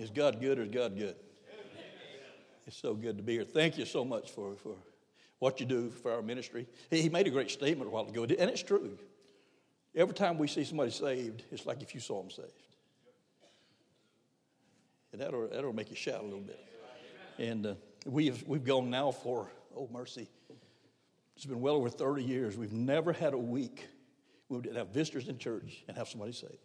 Is God good or is God good? It's so good to be here. Thank you so much for, for what you do for our ministry. He, made a great statement a while ago, and it's true. Every time we see somebody saved, it's like if you saw them saved. And that'll, that'll make you shout a little bit. And uh, we've, we've gone now for, oh, mercy, it's been well over 30 years. We've never had a week we would have visitors in church and have somebody saved.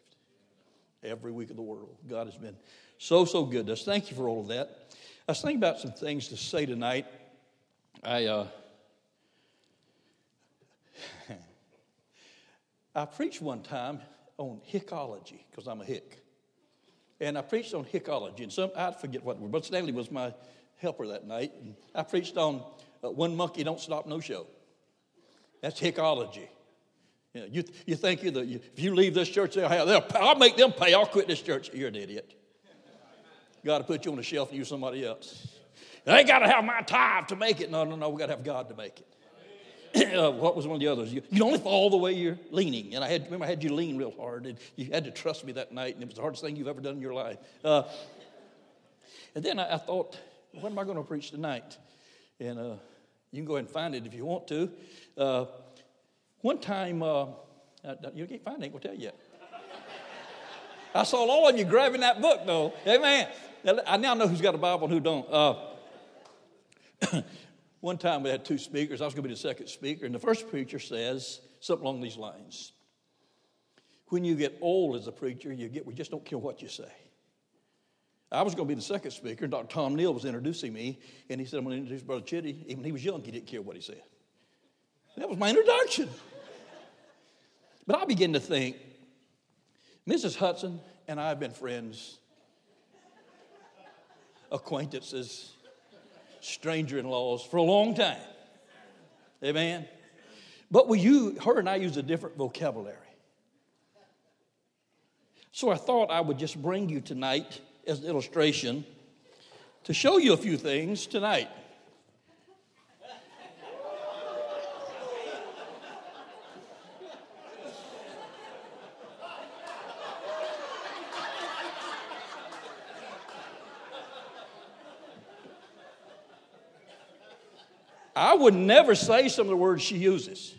Every week of the world. God has been so, so good to us. Thank you for all of that. I was thinking about some things to say tonight. I, uh, I preached one time on hickology because I'm a hick. And I preached on hickology. And some, I forget what but Stanley was my helper that night. And I preached on uh, One Monkey Don't Stop No Show. That's hickology. You, know, you, you think you, the, you, if you leave this church, they'll have, they'll, I'll make them pay. I'll quit this church. You're an idiot. God to put you on the shelf and use somebody else. They got to have my tithe to make it. No, no, no. We got to have God to make it. uh, what was one of the others? You, you only fall the way you're leaning. And I had remember I had you lean real hard, and you had to trust me that night, and it was the hardest thing you've ever done in your life. Uh, and then I, I, thought, what am I going to preach tonight? And uh, you can go ahead and find it if you want to. Uh, one time, uh, you can't find it. I ain't gonna tell you yet. I saw all of you grabbing that book, though. Amen. I now know who's got a Bible and who don't. Uh, one time we had two speakers. I was going to be the second speaker, and the first preacher says something along these lines. When you get old as a preacher, you get we just don't care what you say. I was going to be the second speaker. and Dr. Tom Neal was introducing me, and he said, I'm going to introduce Brother Chitty. Even he was young, he didn't care what he said. That was my introduction. But I begin to think, Mrs. Hudson and I have been friends, acquaintances, stranger in laws for a long time. Amen. But we you, her and I use a different vocabulary. So I thought I would just bring you tonight as an illustration to show you a few things tonight. I would never say some of the words she uses.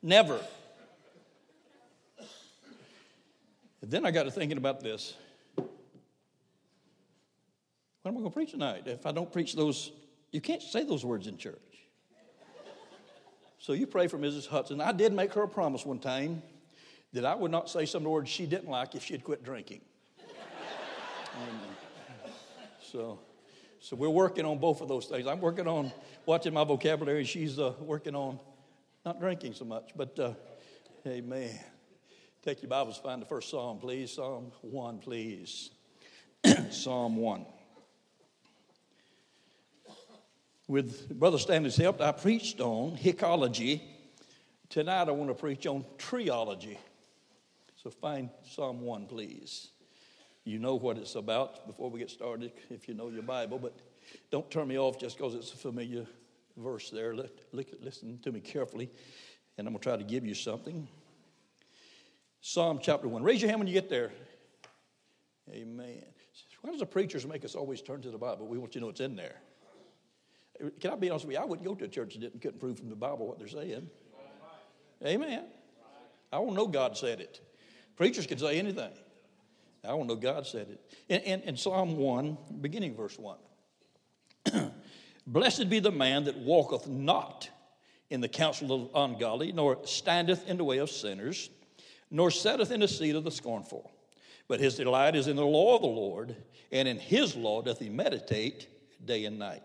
Never. And then I got to thinking about this. What am I going to preach tonight? If I don't preach those, you can't say those words in church. So you pray for Mrs. Hudson. I did make her a promise one time that I would not say some of the words she didn't like if she had quit drinking. so so we're working on both of those things. I'm working on watching my vocabulary. She's uh, working on not drinking so much, but uh, amen. Take your Bibles, find the first Psalm, please. Psalm 1, please. Psalm 1. With Brother Stanley's help, I preached on hickology. Tonight I want to preach on treeology. So find Psalm 1, please you know what it's about before we get started if you know your Bible, but don't turn me off just because it's a familiar verse there. Listen to me carefully, and I'm going to try to give you something. Psalm chapter 1. Raise your hand when you get there. Amen. Why does the preachers make us always turn to the Bible? We want you to know it's in there. Can I be honest with you? I wouldn't go to a church that didn't, couldn't prove from the Bible what they're saying. Amen. I to know God said it. Preachers can say anything. I don't know, God said it. In, in, in Psalm 1, beginning verse 1 Blessed be the man that walketh not in the counsel of ungodly, nor standeth in the way of sinners, nor sitteth in the seat of the scornful. But his delight is in the law of the Lord, and in his law doth he meditate day and night.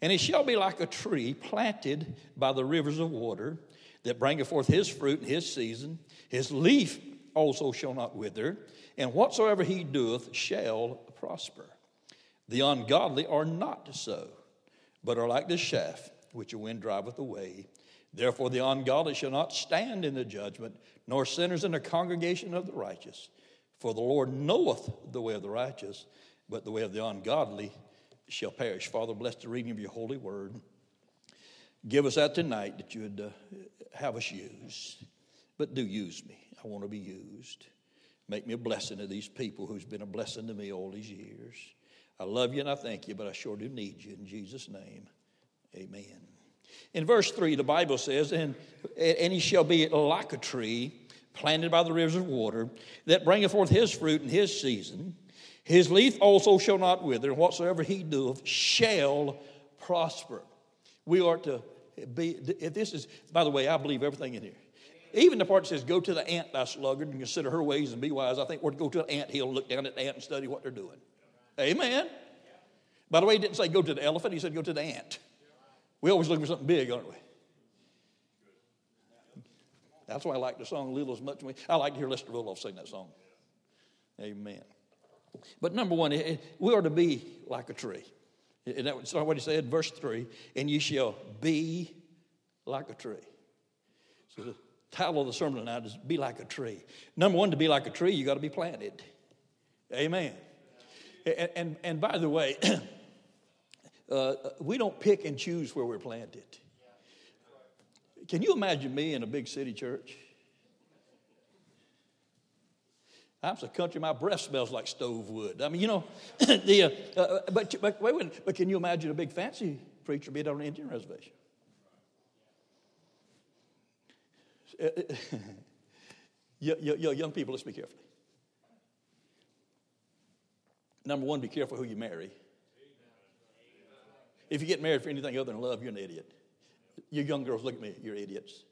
And he shall be like a tree planted by the rivers of water, that bringeth forth his fruit in his season. His leaf also shall not wither, and whatsoever he doeth shall prosper. The ungodly are not so, but are like the shaft which the wind driveth away. Therefore, the ungodly shall not stand in the judgment, nor sinners in the congregation of the righteous. For the Lord knoweth the way of the righteous, but the way of the ungodly shall perish. Father, bless the reading of your holy word. Give us that tonight that you would uh, have us use. But do use me. I want to be used. Make me a blessing to these people who's been a blessing to me all these years. I love you and I thank you, but I sure do need you. In Jesus' name, amen. In verse 3, the Bible says, And, and he shall be like a tree planted by the rivers of water that bringeth forth his fruit in his season. His leaf also shall not wither, and whatsoever he doeth shall prosper. We are to be, if this is, by the way, I believe everything in here. Even the part that says, Go to the ant, thy sluggard, and consider her ways and be wise. I think we're to go to an ant hill, look down at the ant, and study what they're doing. Amen. By the way, he didn't say go to the elephant, he said go to the ant. We always look for something big, aren't we? That's why I like the song Little as Much. I like to hear Lester Roloff sing that song. Amen. But number one, we are to be like a tree. And that's what he said, verse 3 and you shall be like a tree. So title of the sermon tonight is Be Like a Tree. Number one, to be like a tree, you got to be planted. Amen. And, and, and by the way, uh, we don't pick and choose where we're planted. Can you imagine me in a big city church? I'm so country, my breath smells like stove wood. I mean, you know, the, uh, uh, but, but, wait, wait, but can you imagine a big fancy preacher being on an Indian reservation? young people, let's be careful. Number one, be careful who you marry. If you get married for anything other than love, you're an idiot. You young girls, look at me, you're idiots.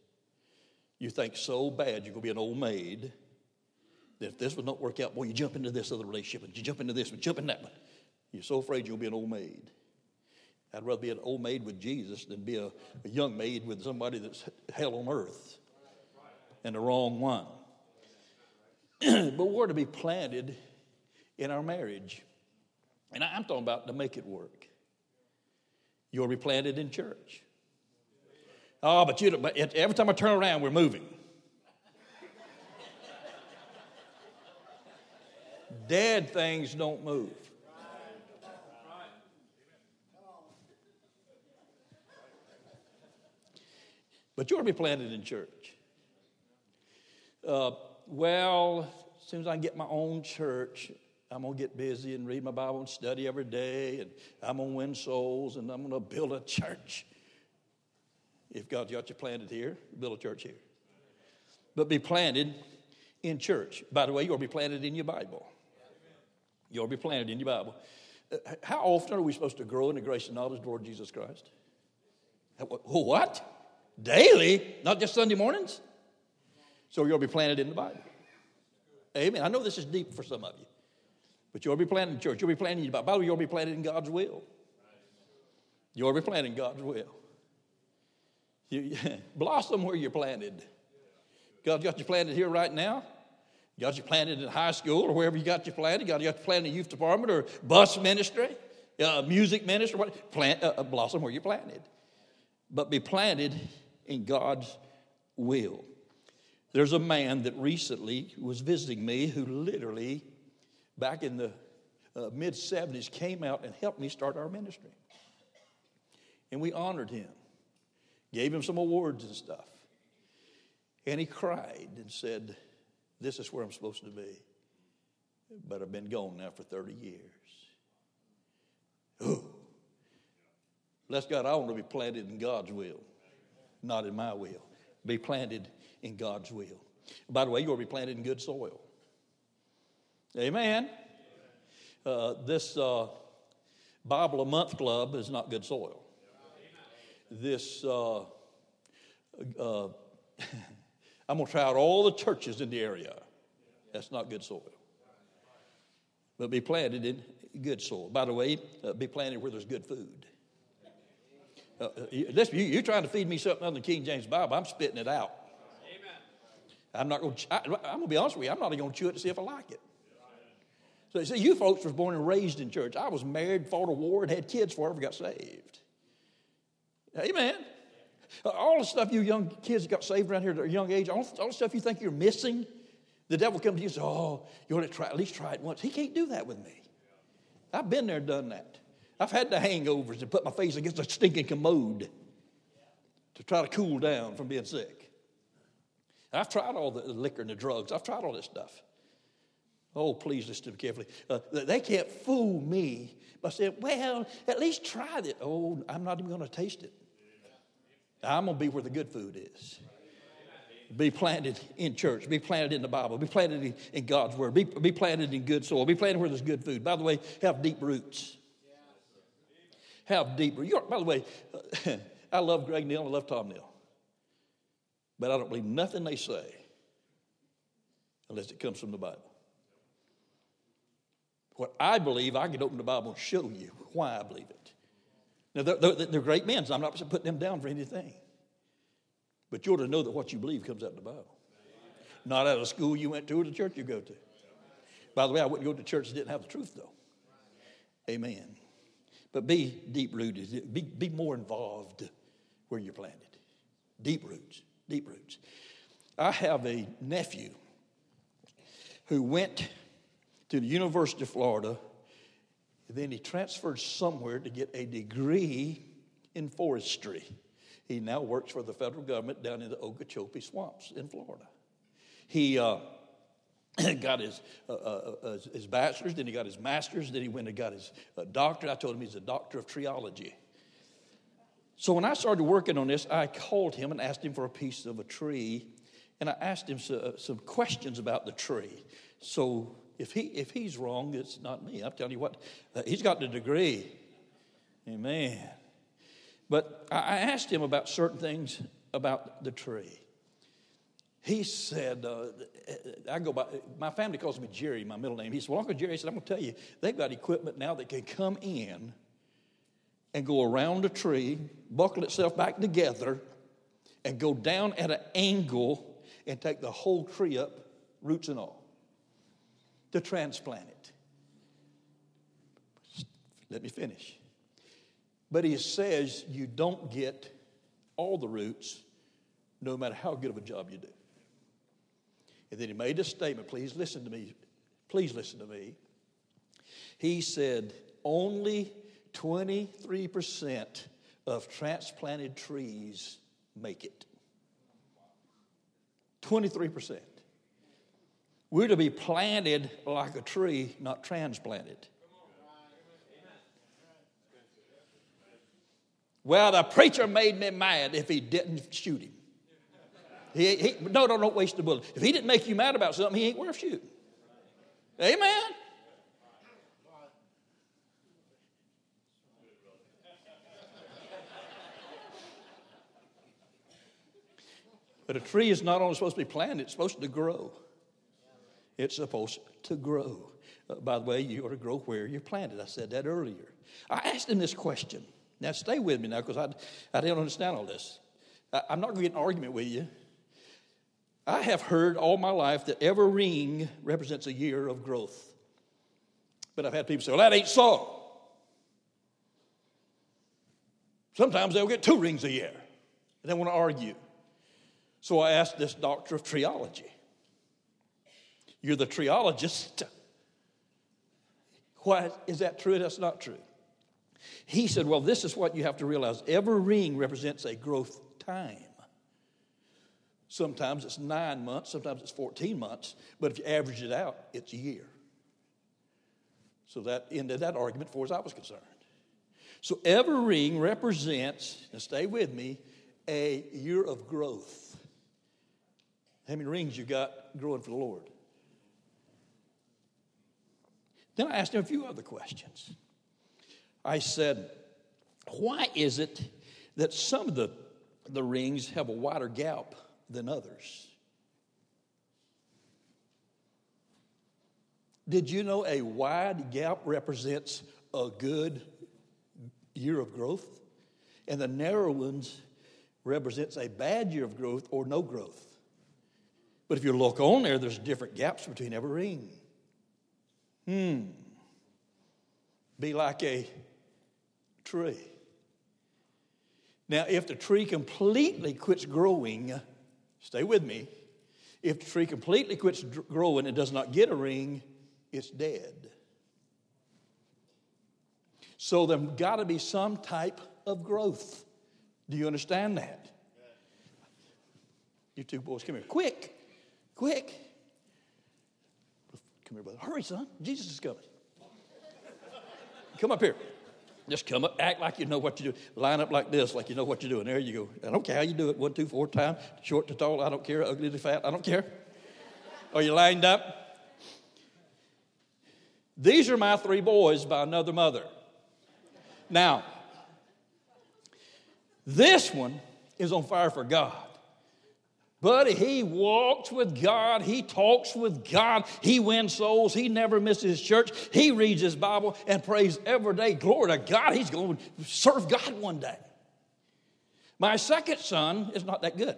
You think so bad you're going to be an old maid that if this would not work out, boy, you jump into this other relationship and you jump into this and jump in that one. You're so afraid you'll be an old maid. I'd rather be an old maid with Jesus than be a, a young maid with somebody that's hell on earth and the wrong one. but we're to be planted in our marriage. And I'm talking about to make it work. You'll be planted in church. Oh, but you but every time I turn around, we're moving. Dead things don't move. But you're to be planted in church. Uh, well, as soon as I get my own church, I'm going to get busy and read my Bible and study every day, and I'm going to win souls, and I'm going to build a church. If God's got you planted here, build a church here. But be planted in church. By the way, you'll be planted in your Bible. You'll be planted in your Bible. Uh, how often are we supposed to grow in the grace and knowledge of the Lord Jesus Christ? What? Daily? Not just Sunday mornings? So you'll be planted in the Bible. Amen. I know this is deep for some of you. But you'll be planted in church. You'll be planted in the Bible. You'll be planted in God's will. You'll be planted in God's will. You, blossom where you're planted. God's got you planted here right now. got you planted in high school or wherever you got you planted. Got you planted in youth department or bus ministry, uh, music ministry. What, plant, uh, uh, blossom where you're planted. But be planted in God's will. There's a man that recently was visiting me who literally back in the uh, mid 70s, came out and helped me start our ministry. And we honored him, gave him some awards and stuff. And he cried and said, This is where I'm supposed to be. But I've been gone now for 30 years. Ooh. Bless God, I want to be planted in God's will, not in my will. Be planted in God's will. By the way, you will be planted in good soil. Amen. Uh, this uh, Bible a Month Club is not good soil. This, uh, uh I'm going to try out all the churches in the area. That's not good soil. But be planted in good soil. By the way, uh, be planted where there's good food. Uh, listen, you, are trying to feed me something other than the King James Bible. I'm spitting it out. I'm not going to, I'm going to be honest with you, I'm not even going to chew it to see if I like it. So, you see, you folks was born and raised in church. I was married, fought a war, and had kids before I ever got saved. Amen. All the stuff you young kids got saved around here at a young age, all, all the stuff you think you're missing, the devil comes to you and says, Oh, you want to try, at least try it once. He can't do that with me. I've been there, done that. I've had the hangovers and put my face against a stinking commode to try to cool down from being sick. I've tried all the liquor and the drugs. I've tried all this stuff. Oh, please listen to me carefully. Uh, they can't fool me by saying, well, at least try it. Oh, I'm not even going to taste it. I'm going to be where the good food is. Be planted in church. Be planted in the Bible. Be planted in, in God's Word. Be, be planted in good soil. Be planted where there's good food. By the way, have deep roots. Have deep roots. By the way, I love Greg Neal. I love Tom Neal. But I don't believe nothing they say unless it comes from the Bible. What I believe, I could open the Bible and show you why I believe it. Now, they're, they're, great men, so I'm not putting them down for anything. But you ought to know that what you believe comes out of the Bible. Not out of school you went to or the church you go to. By the way, I wouldn't go to church that didn't have the truth, though. Amen. But be deep rooted, be, be more involved where you're planted. Deep roots, deep roots. I have a nephew who went to the University of Florida, then he transferred somewhere to get a degree in forestry. He now works for the federal government down in the Okeechobee swamps in Florida. He uh, got his, uh, uh, uh, his bachelor's, then he got his master's, then he went and got his uh, doctorate. I told him he's a doctor of treeology. So when I started working on this, I called him and asked him for a piece of a tree, and I asked him uh, some questions about the tree. So if, he, if he's wrong, it's not me. I'm telling you what, uh, he's got the degree. Amen. But I asked him about certain things about the tree. He said, uh, I go by, my family calls me Jerry, my middle name. He said, Well, Uncle Jerry, said, I'm going to tell you, they've got equipment now that can come in and go around a tree, buckle itself back together, and go down at an angle and take the whole tree up, roots and all to transplant it. Let me finish. But he says you don't get all the roots no matter how good of a job you do. And then he made a statement. Please listen to me. Please listen to me. He said only 23% of transplanted trees make it. 23%. We're to be planted like a tree, not transplanted. Well, the preacher made me mad if he didn't shoot him. He, he, no, no, don't waste the bullet. If he didn't make you mad about something, he ain't worth shooting. Amen. But a tree is not only supposed to be planted, it's supposed to grow. It's supposed to grow. Uh, by the way, you ought to grow where you're planted. I said that earlier. I asked him this question. Now, stay with me now because I, I didn't understand all this. I, I'm not going to get an argument with you. I have heard all my life that every ring represents a year of growth. But I've had people say, well, that ain't so. Sometimes they'll get two rings a year and they want to argue. So I asked this doctor of treeology. You're the treeologist. Why is that true? That's not true. He said, Well, this is what you have to realize every ring represents a growth time. Sometimes it's nine months, sometimes it's 14 months, but if you average it out, it's a year. So that ended that argument for as I was concerned. So every ring represents, and stay with me, a year of growth. How many rings you got growing for the Lord? Then I asked him a few other questions. I said, Why is it that some of the, the rings have a wider gap than others? Did you know a wide gap represents a good year of growth? And the narrow ones represents a bad year of growth or no growth. But if you look on there, there's different gaps between every ring. Hmm. Be like a tree. Now, if the tree completely quits growing, stay with me. If the tree completely quits growing and does not get a ring, it's dead. So there's got to be some type of growth. Do you understand that? You two boys, come here. Quick, quick. Come here, brother. Hurry, son. Jesus is coming. come up here. Just come up, act like you know what you do. Line up like this, like you know what you're doing. There you go. I don't care how you do it. One, two, four times. Short to tall. I don't care. Ugly to fat. I don't care. Are you lined up? These are my three boys by another mother. Now, this one is on fire for God. Buddy, he walks with God. He talks with God. He wins souls. He never misses church. He reads his Bible and prays every day. Glory to God. He's going to serve God one day. My second son is not that good.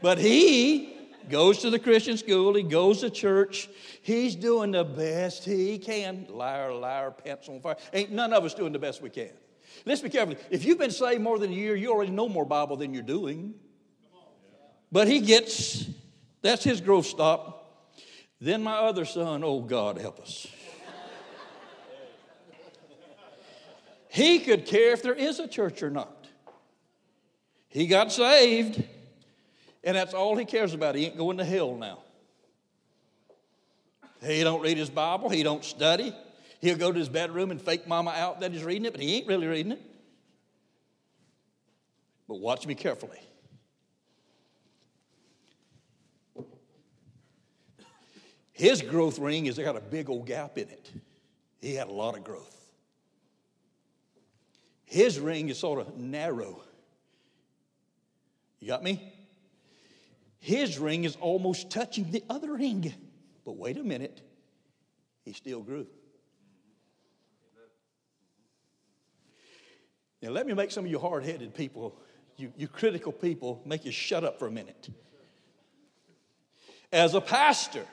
But he goes to the Christian school, he goes to church, he's doing the best he can. Liar, liar, pants on fire. Ain't none of us doing the best we can. Let's be careful. If you've been saved more than a year, you already know more Bible than you're doing. But he gets, that's his growth stop. Then my other son, oh God, help us. he could care if there is a church or not. He got saved, and that's all he cares about. He ain't going to hell now. He don't read his Bible, he don't study, He'll go to his bedroom and fake mama out that he's reading it, but he ain't really reading it. But watch me carefully. His growth ring has got a big old gap in it. He had a lot of growth. His ring is sort of narrow. You got me? His ring is almost touching the other ring. But wait a minute, he still grew. Now, let me make some of you hard headed people, you, you critical people, make you shut up for a minute. As a pastor,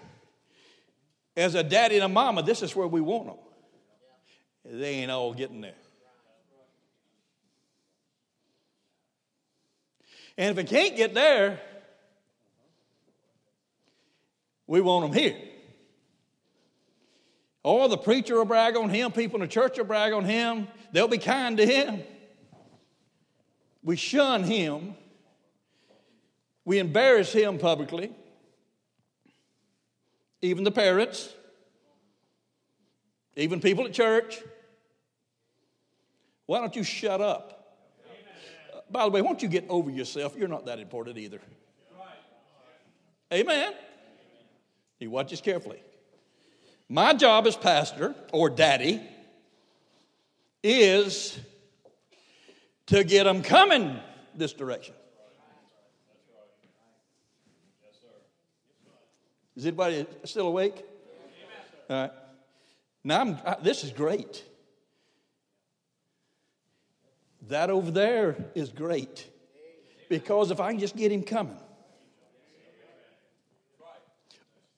as a daddy and a mama, this is where we want them. They ain't all getting there. And if it can't get there, we want them here. Or the preacher will brag on him, people in the church will brag on him, they'll be kind to him. We shun him. We embarrass him publicly. Even the parents, even people at church. Why don't you shut up? Uh, by the way, why don't you get over yourself? You're not that important either. Amen. You watch this carefully. My job as pastor or daddy is to get them coming this direction. Is anybody still awake? All right. Now, I'm, I, this is great. That over there is great. Because if I can just get him coming.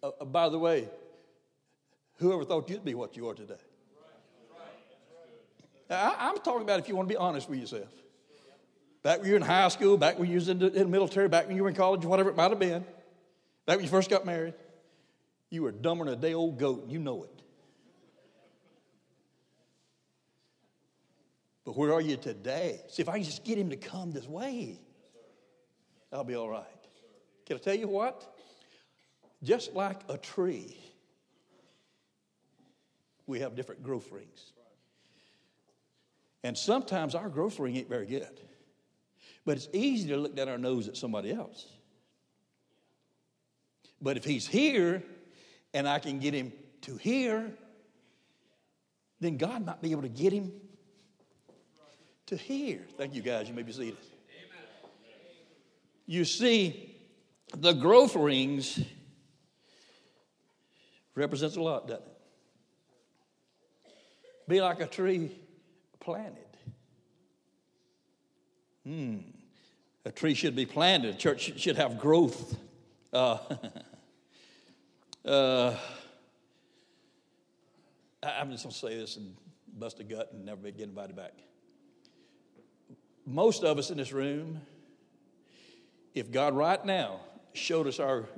Uh, uh, by the way, whoever thought you'd be what you are today? I, am talking about if you want to be honest with yourself. Back when you were in high school, back when you was in the, in the military, back when you were in college, whatever it might have been, back when you first got married, you were dumber than a day old goat, and you know it. But where are you today? See, if I can just get him to come this way, I'll be all right. Can I tell you what? Just like a tree, we have different growth rings. And sometimes our growth ring ain't very good. But it's easy to look down our nose at somebody else. But if he's here and I can get him to here, then God might be able to get him to here. Thank you, guys. You may be seated. You see, the growth rings represents a lot, doesn't it? Be like a tree planted. Hmm. A tree should be planted. A church should have growth. Uh, uh, I'm just going to say this and bust a gut and never get invited back. Most of us in this room, if God right now showed us our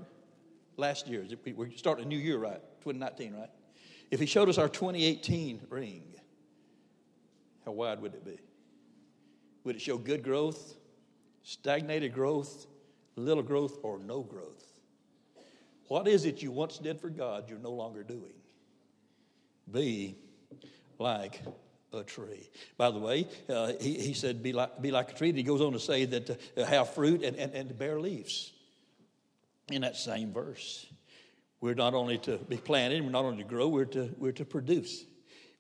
last year, we're starting a new year, right? 2019, right? If He showed us our 2018 ring, how wide would it be? Would it show good growth, stagnated growth, little growth or no growth. What is it you once did for God you're no longer doing? Be like a tree. By the way, uh, he, he said, be like, be like a tree. And he goes on to say that uh, have fruit and, and, and bear leaves in that same verse. We're not only to be planted, we're not only to grow, we're to, we're to produce.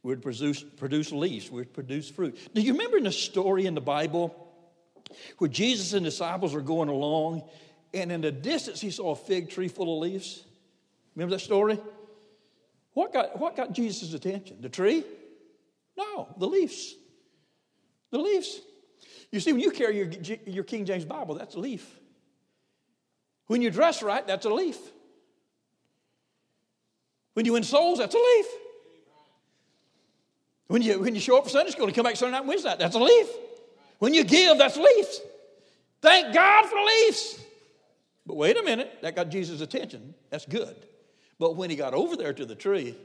To produce, produce leaves, to produce fruit. Do you remember in the story in the Bible where Jesus and disciples are going along, and in the distance he saw a fig tree full of leaves? Remember that story? What got, what got Jesus' attention? The tree? No, the leaves. The leaves. You see, when you carry your, your King James Bible, that's a leaf. When you dress right, that's a leaf. When you win souls, that's a leaf. When you, when you show up for Sunday school and come back Sunday night and Wednesday night, that's a leaf. When you give, that's leaves. Thank God for leaves. But wait a minute, that got Jesus' attention. That's good. But when he got over there to the tree,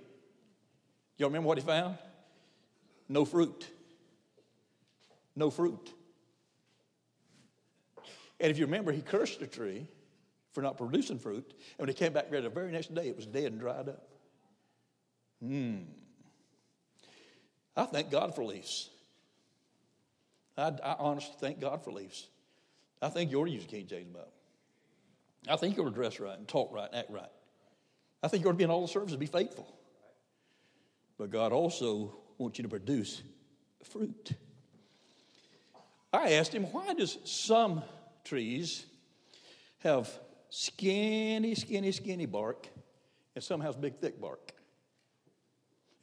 y'all remember what he found? No fruit. No fruit. And if you remember, he cursed the tree for not producing fruit. And when he came back there the very next day, it was dead and dried up. Hmm. I thank God for leaves. I, I, honestly thank God for leaves. I think you ought to use King James Bible. I think you ought to dress right and talk right and act right. I think you ought to be in all the services and be faithful. But God also wants you to produce fruit. I asked him, why does some trees have skinny, skinny, skinny bark, and some has big, thick bark.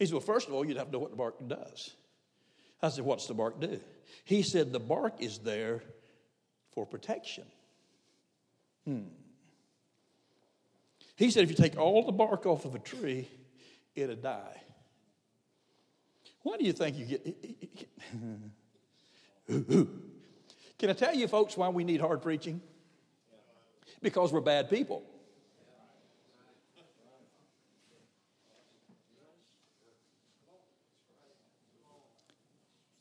He said, Well, first of all, you'd have to know what the bark does. I said, What's the bark do? He said, The bark is there for protection. Hmm. He said, If you take all the bark off of a tree, it'll die. Why do you think you get. Can I tell you, folks, why we need hard preaching? because we're bad people.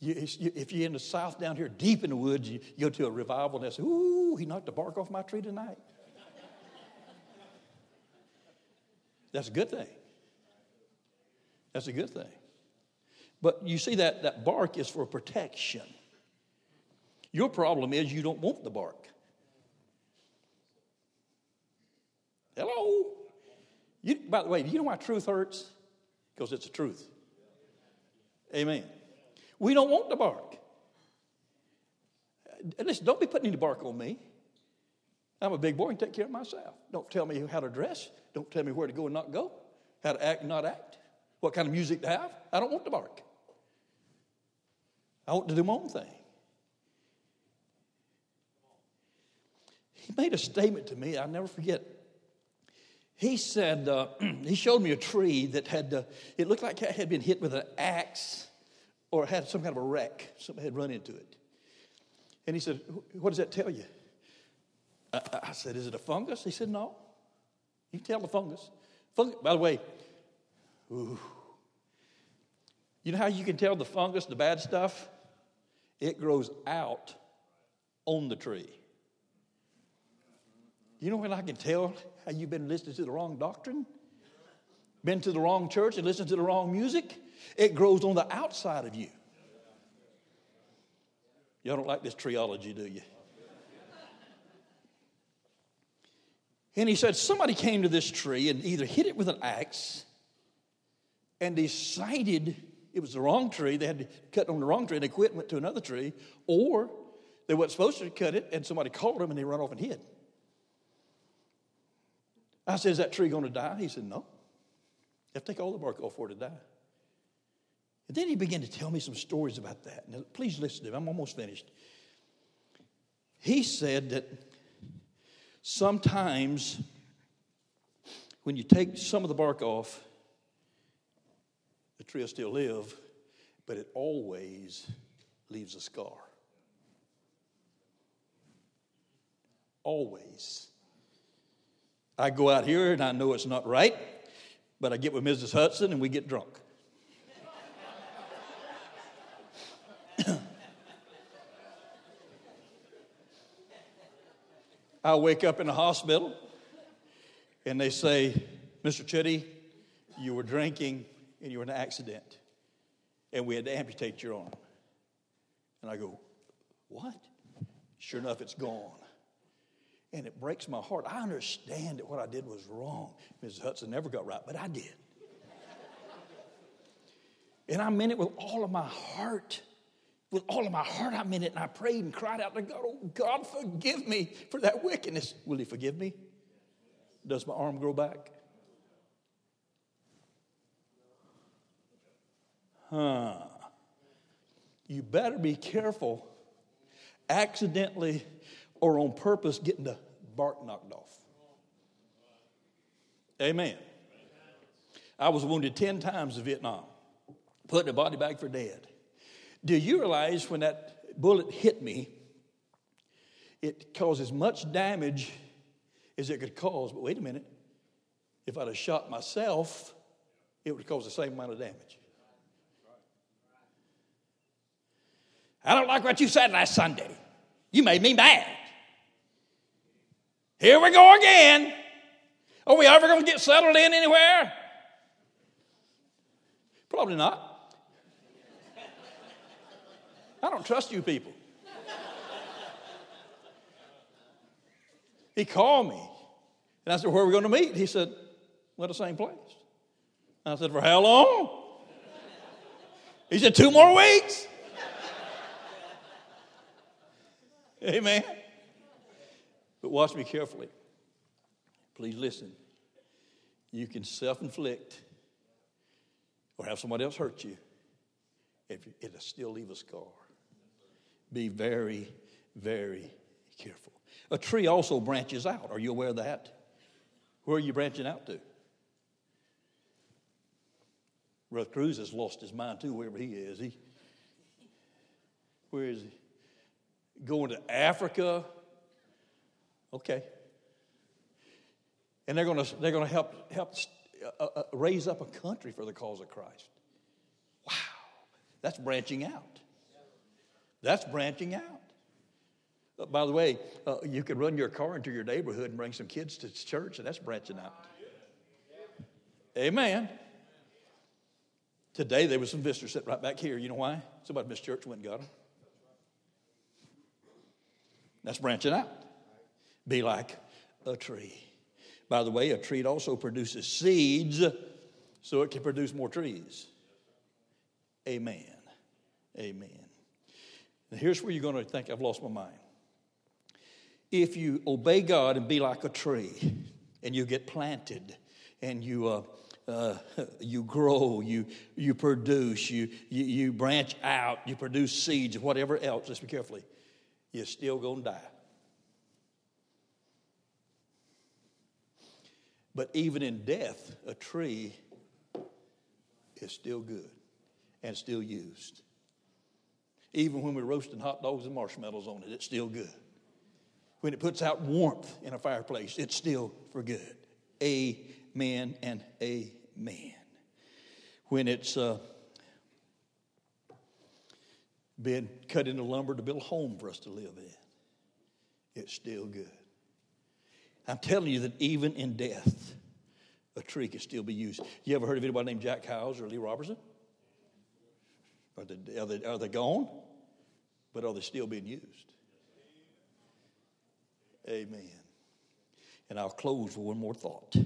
You, if you're in the south down here, deep in the woods, you, you go to a revival and they say, Ooh, he knocked the bark off my tree tonight. That's a good thing. That's a good thing. But you see, that, that bark is for protection. Your problem is you don't want the bark. Hello? You, by the way, do you know why truth hurts? Because it's the truth. Amen. We don't want the bark. Listen, don't be putting any bark on me. I'm a big boy and take care of myself. Don't tell me how to dress. Don't tell me where to go and not go, how to act and not act, what kind of music to have. I don't want the bark. I want to do my own thing. He made a statement to me, I'll never forget he said, uh, he showed me a tree that had, uh, it looked like it had been hit with an axe or had some kind of a wreck. Somebody had run into it. And he said, What does that tell you? I, said, Is it a fungus? He said, No. You can tell the fungus. fungus by the way, ooh, you know how you can tell the fungus, the bad stuff? It grows out on the tree. You know when I can tell how you've been listening to the wrong doctrine? Been to the wrong church and listened to the wrong music? It grows on the outside of you. Y'all don't like this treeology, do you? And he said, somebody came to this tree and either hit it with an axe and decided it was the wrong tree. They had to cut on the wrong tree and they quit and went to another tree. Or they weren't supposed to cut it and somebody called them and they run off and hid. I said, Is that tree going to die? He said, No. You have to take all the bark off for it to die. And then he began to tell me some stories about that. Now, please listen to him. I'm almost finished. He said that sometimes when you take some of the bark off, the tree will still live, but it always leaves a scar. Always. I go out here and I know it's not right, but I get with Mrs. Hudson and we get drunk. I wake up in the hospital and they say, Mr. Chitty, you were drinking and you were in an accident and we had to amputate your arm. And I go, What? Sure enough, it's gone. And it breaks my heart. I understand that what I did was wrong. Mrs. Hudson never got right, but I did. and I meant it with all of my heart. With all of my heart, I meant it. And I prayed and cried out to God, Oh, God, forgive me for that wickedness. Will He forgive me? Does my arm grow back? Huh. You better be careful accidentally or on purpose getting the bark knocked off. Amen. I was wounded 10 times in Vietnam, put in a body bag for dead. Do you realize when that bullet hit me, it caused as much damage as it could cause? But wait a minute, if I'd have shot myself, it would cause the same amount of damage. I don't like what you said last Sunday. You made me mad. Here we go again. Are we ever going to get settled in anywhere? Probably not. I don't trust you people. He called me. And I said, Where are we going to meet? He said, Well, the same place. I said, For how long? He said, Two more weeks. Amen. But watch me carefully. Please listen. You can self inflict or have somebody else hurt you, if it'll still leave a scar. Be very, very careful. A tree also branches out. Are you aware of that? Where are you branching out to? Brother Cruz has lost his mind too, wherever he is. He, where is he? Going to Africa, Okay. And they're going to, they're going to help, help uh, uh, raise up a country for the cause of Christ. Wow. That's branching out. That's branching out. Uh, by the way, uh, you could run your car into your neighborhood and bring some kids to church, and that's branching out. Amen. Today there was some visitors sitting right back here. You know why? Somebody missed church went and got them. That's branching out. Be like a tree. By the way, a tree also produces seeds so it can produce more trees. Amen. Amen. Now here's where you're going to think I've lost my mind. If you obey God and be like a tree, and you get planted, and you uh, uh, you grow, you you produce, you, you you branch out, you produce seeds, whatever else. Listen carefully. You're still going to die. But even in death, a tree is still good and still used. Even when we're roasting hot dogs and marshmallows on it, it's still good. When it puts out warmth in a fireplace, it's still for good. Amen and amen. When it's uh, been cut into lumber to build a home for us to live in, it's still good. I'm telling you that even in death, a tree can still be used. You ever heard of anybody named Jack Hyles or Lee Roberson? Are they, are they, are they gone? But are they still being used? Amen. And I'll close with one more thought.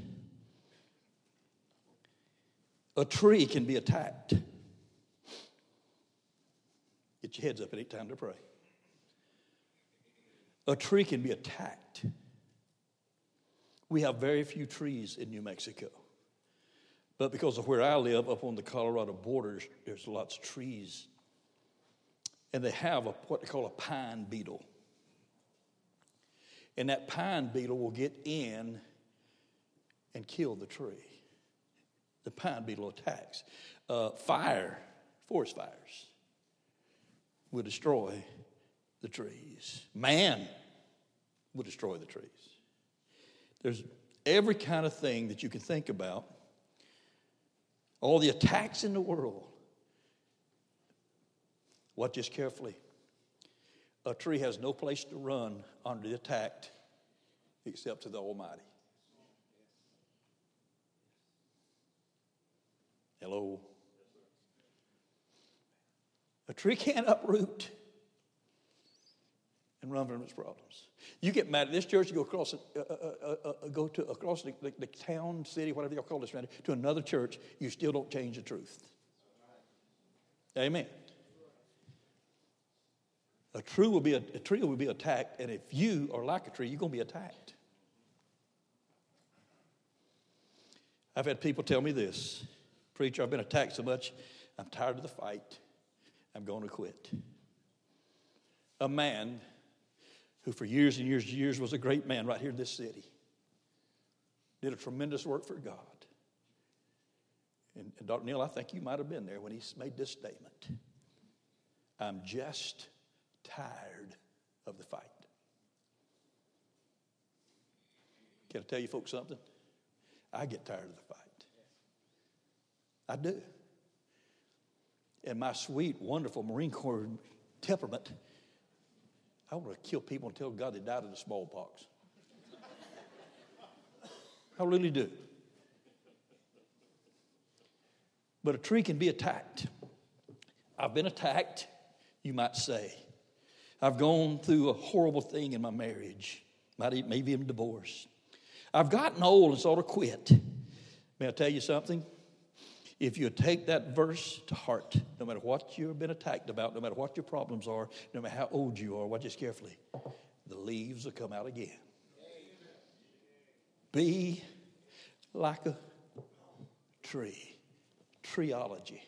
A tree can be attacked. Get your heads up, it ain't time to pray. A tree can be attacked. We have very few trees in New Mexico. But because of where I live, up on the Colorado border, there's lots of trees. And they have a, what they call a pine beetle. And that pine beetle will get in and kill the tree. The pine beetle attacks. Uh, fire, forest fires, will destroy the trees. Man will destroy the trees. There's every kind of thing that you can think about, all the attacks in the world. Watch this carefully. A tree has no place to run under the attack except to the Almighty. Hello. A tree can't uproot and run from its problems. You get mad at this church, you go across, uh, uh, uh, uh, uh go to across the, the, the, town, city, whatever y'all call this, around, to another church, you still don't change the truth. Amen. A tree will be a, a tree will be attacked, and if you are like a tree, you're going to be attacked. I've had people tell me this, preacher. I've been attacked so much, I'm tired of the fight. I'm going to quit. A man who, for years and years and years, was a great man right here in this city, did a tremendous work for God. And, and Dr. Neil, I think you might have been there when he made this statement I'm just tired of the fight. Can I tell you folks something? I get tired of the fight. I do. And my sweet, wonderful Marine Corps temperament, I want to kill people and tell God they died of the smallpox. I really do. But a tree can be attacked. I've been attacked, you might say. I've gone through a horrible thing in my marriage, might maybe even divorce. I've gotten old and sort of quit. May I tell you something? If you take that verse to heart, no matter what you've been attacked about, no matter what your problems are, no matter how old you are, watch this carefully, the leaves will come out again. Be like a tree. Treeology.